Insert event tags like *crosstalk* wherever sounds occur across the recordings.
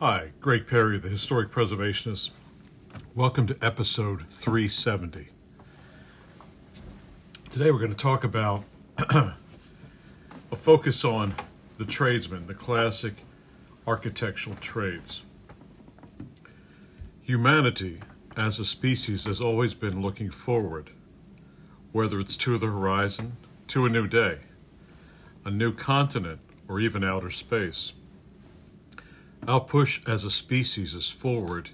Hi, Greg Perry, the historic preservationist. Welcome to episode 370. Today we're going to talk about *clears throat* a focus on the tradesmen, the classic architectural trades. Humanity as a species has always been looking forward, whether it's to the horizon, to a new day, a new continent, or even outer space. Our push as a species is forward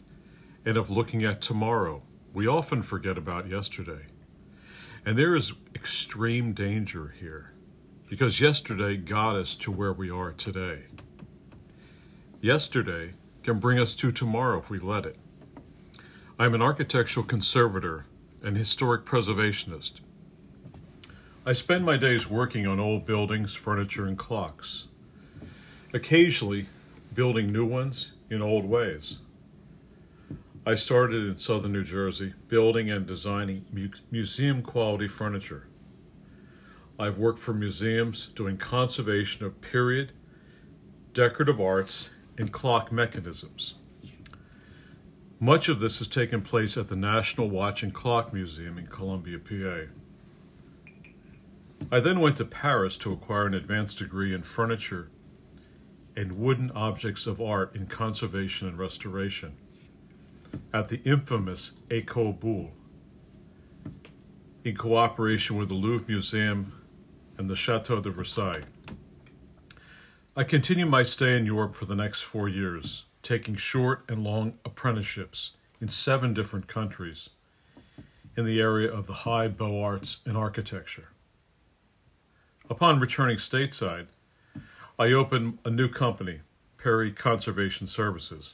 and of looking at tomorrow. We often forget about yesterday. And there is extreme danger here because yesterday got us to where we are today. Yesterday can bring us to tomorrow if we let it. I'm an architectural conservator and historic preservationist. I spend my days working on old buildings, furniture, and clocks. Occasionally, building new ones in old ways. I started in southern New Jersey building and designing mu- museum quality furniture. I've worked for museums doing conservation of period, decorative arts, and clock mechanisms. Much of this has taken place at the National Watch and Clock Museum in Columbia, PA. I then went to Paris to acquire an advanced degree in furniture and wooden objects of art in conservation and restoration at the infamous École Boulle in cooperation with the Louvre Museum and the Chateau de Versailles. I continued my stay in Europe for the next four years, taking short and long apprenticeships in seven different countries in the area of the high beaux arts and architecture. Upon returning stateside, I opened a new company, Perry Conservation Services.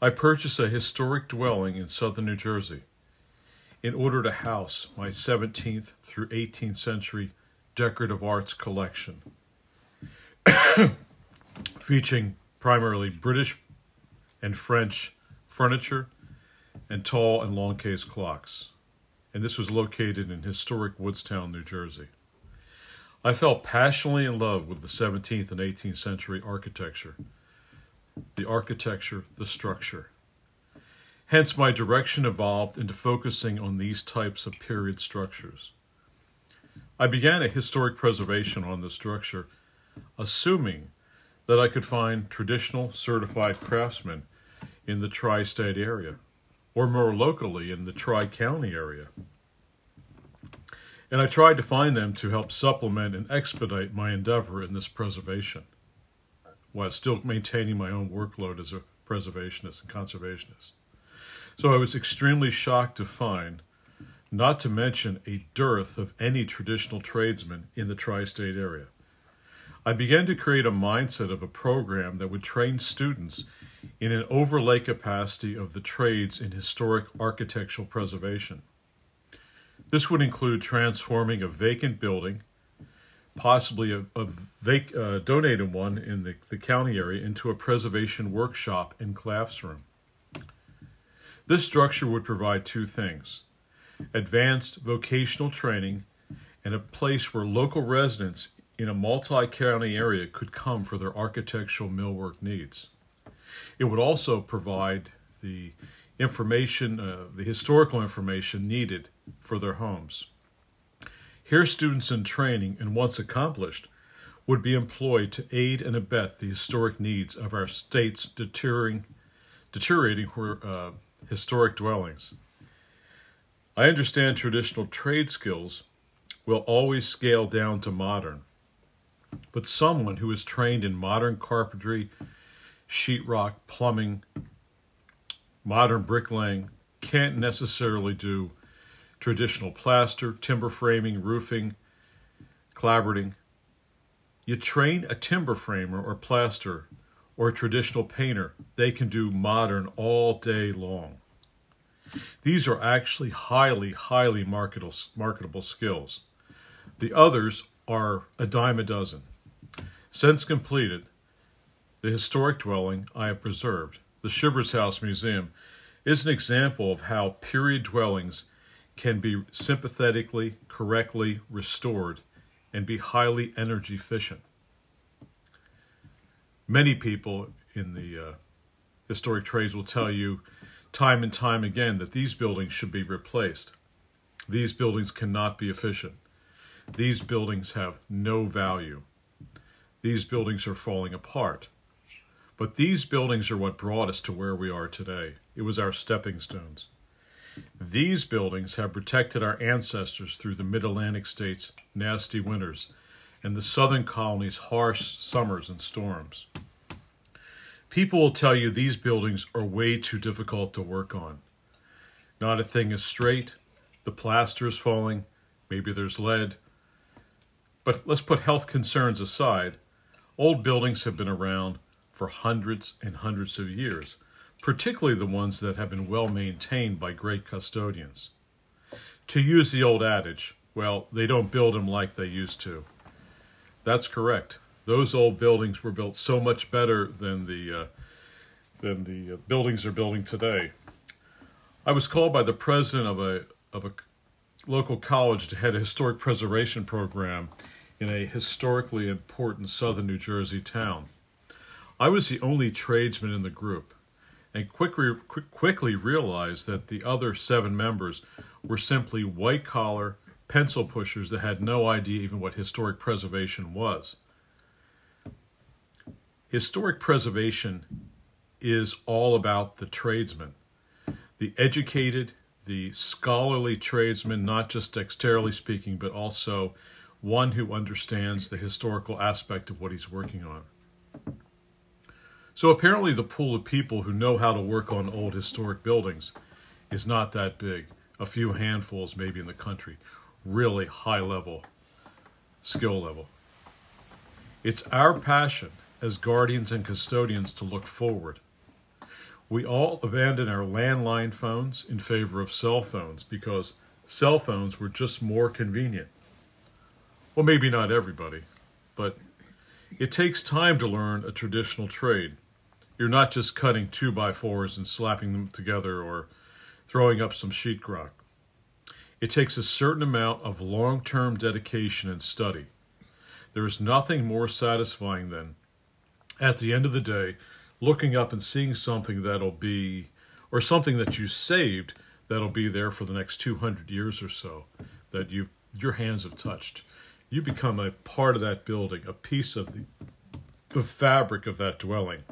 I purchased a historic dwelling in southern New Jersey in order to house my 17th through 18th century decorative arts collection, *coughs* featuring primarily British and French furniture and tall and long case clocks. And this was located in historic Woodstown, New Jersey. I fell passionately in love with the 17th and 18th century architecture. The architecture, the structure. Hence, my direction evolved into focusing on these types of period structures. I began a historic preservation on the structure, assuming that I could find traditional certified craftsmen in the tri state area, or more locally in the tri county area and I tried to find them to help supplement and expedite my endeavor in this preservation, while still maintaining my own workload as a preservationist and conservationist. So I was extremely shocked to find, not to mention a dearth of any traditional tradesmen in the tri state area. I began to create a mindset of a program that would train students in an overlay capacity of the trades in historic architectural preservation. This would include transforming a vacant building, possibly a, a vac, uh, donated one in the, the county area, into a preservation workshop and classroom. This structure would provide two things advanced vocational training and a place where local residents in a multi county area could come for their architectural millwork needs. It would also provide the information, uh, the historical information needed for their homes. Here, students in training and once accomplished would be employed to aid and abet the historic needs of our state's deteriorating, deteriorating uh, historic dwellings. I understand traditional trade skills will always scale down to modern, but someone who is trained in modern carpentry, sheetrock, plumbing, modern bricklaying can't necessarily do traditional plaster, timber framing, roofing, clapboarding. You train a timber framer or plaster or a traditional painter, they can do modern all day long. These are actually highly, highly marketable, marketable skills. The others are a dime a dozen. Since completed, the historic dwelling I have preserved, the Shivers House Museum, is an example of how period dwellings can be sympathetically, correctly restored and be highly energy efficient. Many people in the uh, historic trades will tell you time and time again that these buildings should be replaced. These buildings cannot be efficient. These buildings have no value. These buildings are falling apart. But these buildings are what brought us to where we are today. It was our stepping stones. These buildings have protected our ancestors through the mid Atlantic states' nasty winters and the southern colonies' harsh summers and storms. People will tell you these buildings are way too difficult to work on. Not a thing is straight, the plaster is falling, maybe there's lead. But let's put health concerns aside. Old buildings have been around for hundreds and hundreds of years, particularly the ones that have been well maintained by great custodians. To use the old adage, well, they don't build them like they used to. That's correct. Those old buildings were built so much better than the uh, than the uh, buildings are building today. I was called by the president of a of a local college to head a historic preservation program in a historically important southern New Jersey town. I was the only tradesman in the group and quickly, quickly realized that the other seven members were simply white collar pencil pushers that had no idea even what historic preservation was. Historic preservation is all about the tradesman, the educated, the scholarly tradesman, not just dexterely speaking, but also one who understands the historical aspect of what he's working on. So apparently, the pool of people who know how to work on old historic buildings is not that big. A few handfuls, maybe in the country really high level skill level. It's our passion as guardians and custodians to look forward. We all abandoned our landline phones in favor of cell phones because cell phones were just more convenient. Well, maybe not everybody, but it takes time to learn a traditional trade. You're not just cutting two by fours and slapping them together or throwing up some sheetrock. It takes a certain amount of long term dedication and study. There is nothing more satisfying than, at the end of the day, looking up and seeing something that'll be, or something that you saved that'll be there for the next 200 years or so, that you your hands have touched. You become a part of that building, a piece of the, the fabric of that dwelling.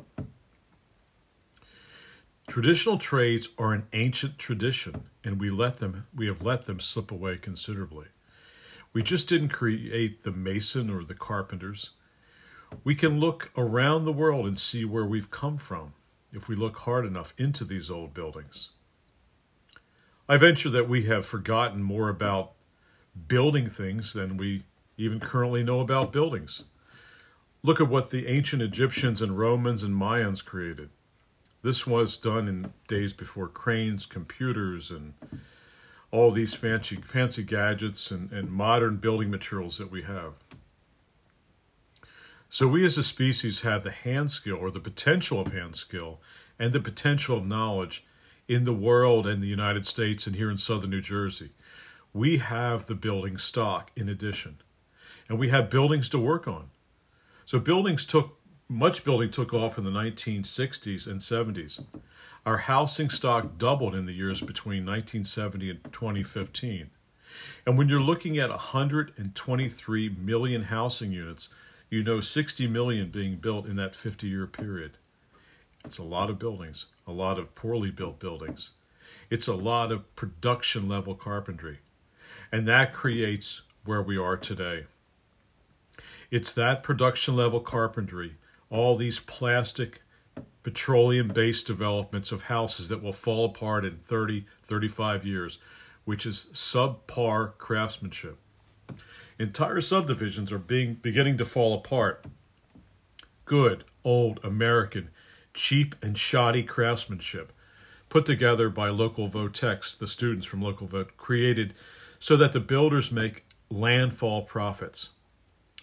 Traditional trades are an ancient tradition, and we let them we have let them slip away considerably. We just didn't create the mason or the carpenters. We can look around the world and see where we've come from if we look hard enough into these old buildings. I venture that we have forgotten more about building things than we even currently know about buildings. Look at what the ancient Egyptians and Romans and Mayans created. This was done in days before cranes, computers, and all these fancy fancy gadgets and, and modern building materials that we have. So we as a species have the hand skill or the potential of hand skill and the potential of knowledge in the world and the United States and here in southern New Jersey. We have the building stock in addition. And we have buildings to work on. So buildings took much building took off in the 1960s and 70s. Our housing stock doubled in the years between 1970 and 2015. And when you're looking at 123 million housing units, you know 60 million being built in that 50 year period. It's a lot of buildings, a lot of poorly built buildings. It's a lot of production level carpentry. And that creates where we are today. It's that production level carpentry all these plastic petroleum based developments of houses that will fall apart in 30, 35 years, which is subpar craftsmanship. Entire subdivisions are being beginning to fall apart. Good, old, American, cheap and shoddy craftsmanship put together by local vo-techs, the students from local vote, created so that the builders make landfall profits.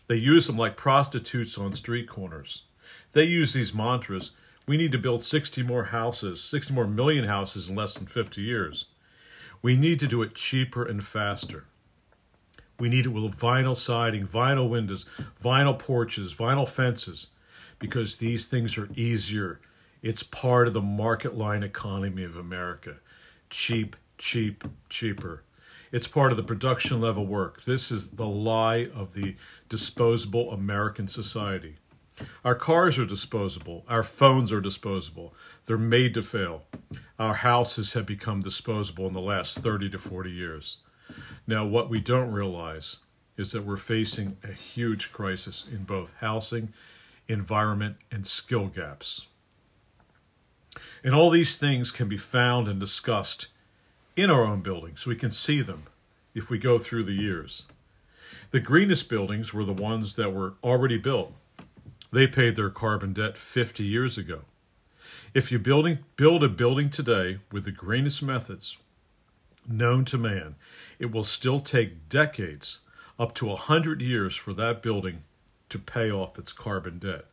They use them like prostitutes on street corners. They use these mantras. We need to build 60 more houses, 60 more million houses in less than 50 years. We need to do it cheaper and faster. We need it with vinyl siding, vinyl windows, vinyl porches, vinyl fences, because these things are easier. It's part of the market line economy of America. Cheap, cheap, cheaper. It's part of the production level work. This is the lie of the disposable American society. Our cars are disposable. Our phones are disposable. They're made to fail. Our houses have become disposable in the last 30 to 40 years. Now, what we don't realize is that we're facing a huge crisis in both housing, environment, and skill gaps. And all these things can be found and discussed in our own buildings. We can see them if we go through the years. The greenest buildings were the ones that were already built. They paid their carbon debt 50 years ago. If you building, build a building today with the greenest methods known to man, it will still take decades, up to a hundred years, for that building to pay off its carbon debt.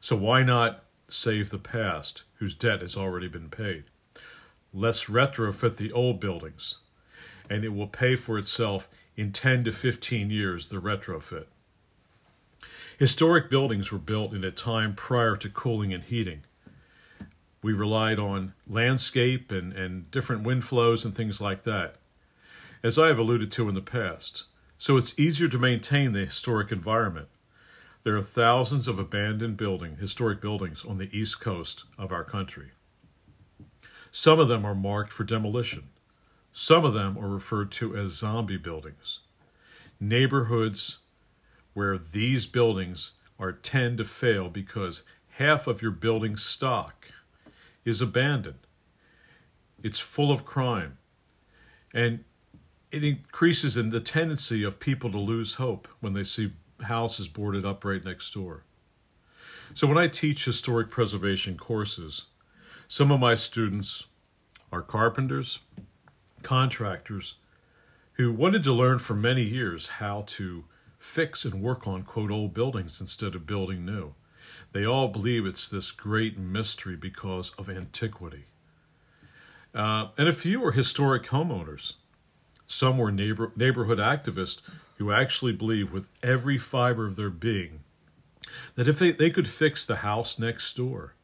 So why not save the past, whose debt has already been paid? Let's retrofit the old buildings, and it will pay for itself in 10 to 15 years, the retrofit. Historic buildings were built in a time prior to cooling and heating. We relied on landscape and, and different wind flows and things like that, as I have alluded to in the past. So it's easier to maintain the historic environment. There are thousands of abandoned building, historic buildings on the east coast of our country. Some of them are marked for demolition. Some of them are referred to as zombie buildings. Neighborhoods where these buildings are tend to fail because half of your building stock is abandoned. It's full of crime. And it increases in the tendency of people to lose hope when they see houses boarded up right next door. So when I teach historic preservation courses, some of my students are carpenters, contractors who wanted to learn for many years how to fix and work on quote old buildings instead of building new. They all believe it's this great mystery because of antiquity. Uh, and a few are historic homeowners. Some were neighbor, neighborhood activists who actually believe with every fiber of their being that if they, they could fix the house next door,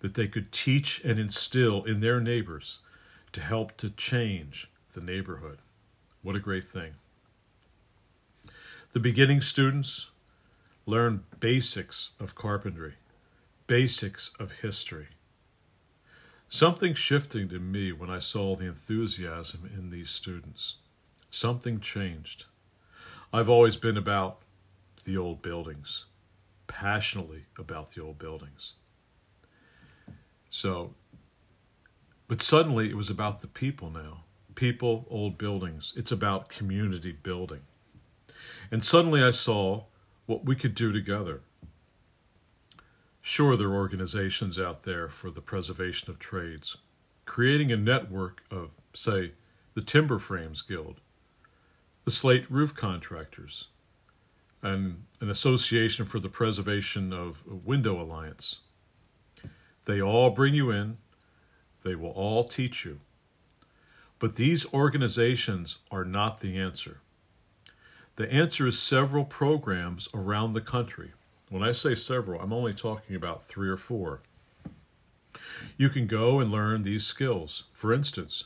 that they could teach and instill in their neighbors to help to change the neighborhood. What a great thing. The beginning students learn basics of carpentry, basics of history. Something shifted in me when I saw the enthusiasm in these students. Something changed. I've always been about the old buildings, passionately about the old buildings. So, but suddenly it was about the people now. People, old buildings. It's about community building. And suddenly I saw what we could do together. Sure, there are organizations out there for the preservation of trades, creating a network of, say, the Timber Framers Guild, the slate roof contractors, and an association for the preservation of Window Alliance. They all bring you in, they will all teach you. But these organizations are not the answer. The answer is several programs around the country. When I say several, I'm only talking about three or four. You can go and learn these skills. For instance,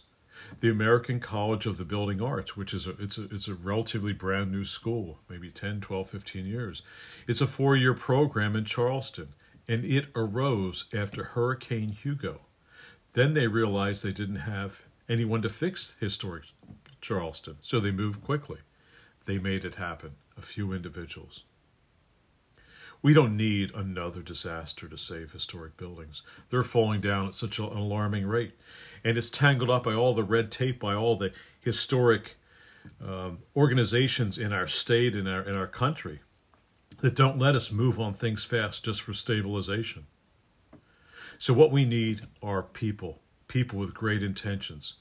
the American College of the Building Arts, which is a, it's a, it's a relatively brand new school, maybe 10, 12, 15 years. It's a four year program in Charleston, and it arose after Hurricane Hugo. Then they realized they didn't have anyone to fix historic Charleston, so they moved quickly. They made it happen, a few individuals. We don't need another disaster to save historic buildings. They're falling down at such an alarming rate. And it's tangled up by all the red tape, by all the historic um, organizations in our state, in our, in our country, that don't let us move on things fast just for stabilization. So, what we need are people, people with great intentions,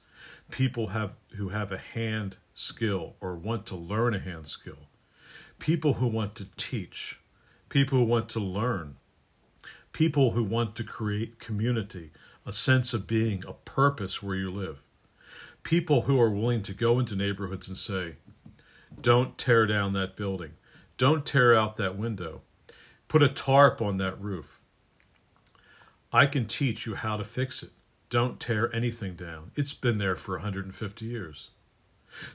people have, who have a hand skill or want to learn a hand skill, people who want to teach, people who want to learn, people who want to create community, a sense of being, a purpose where you live, people who are willing to go into neighborhoods and say, don't tear down that building, don't tear out that window. Put a tarp on that roof. I can teach you how to fix it. Don't tear anything down. It's been there for 150 years.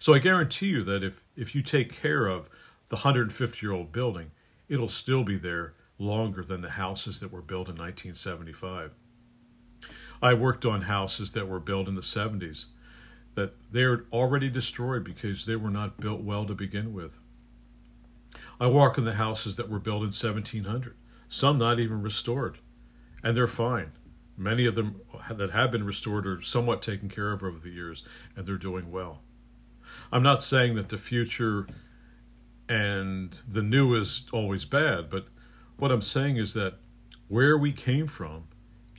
So I guarantee you that if, if you take care of the 150 year old building, it'll still be there longer than the houses that were built in 1975. I worked on houses that were built in the 70s that they're already destroyed because they were not built well to begin with. I walk in the houses that were built in 1700, some not even restored, and they're fine. Many of them that have been restored are somewhat taken care of over the years, and they're doing well. I'm not saying that the future and the new is always bad, but what I'm saying is that where we came from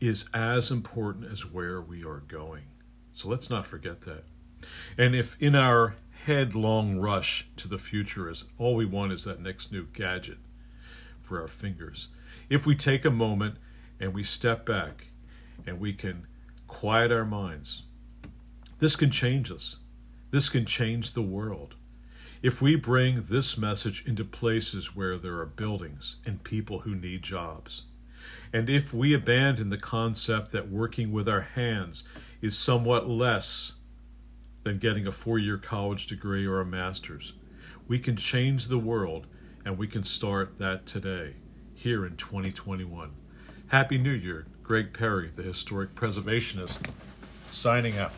is as important as where we are going. So let's not forget that. And if in our headlong rush to the future is all we want is that next new gadget for our fingers, if we take a moment and we step back and we can quiet our minds, this can change us. This can change the world. If we bring this message into places where there are buildings and people who need jobs, and if we abandon the concept that working with our hands is somewhat less than getting a four year college degree or a master's, we can change the world and we can start that today, here in 2021. Happy New Year, Greg Perry, the historic preservationist, signing out.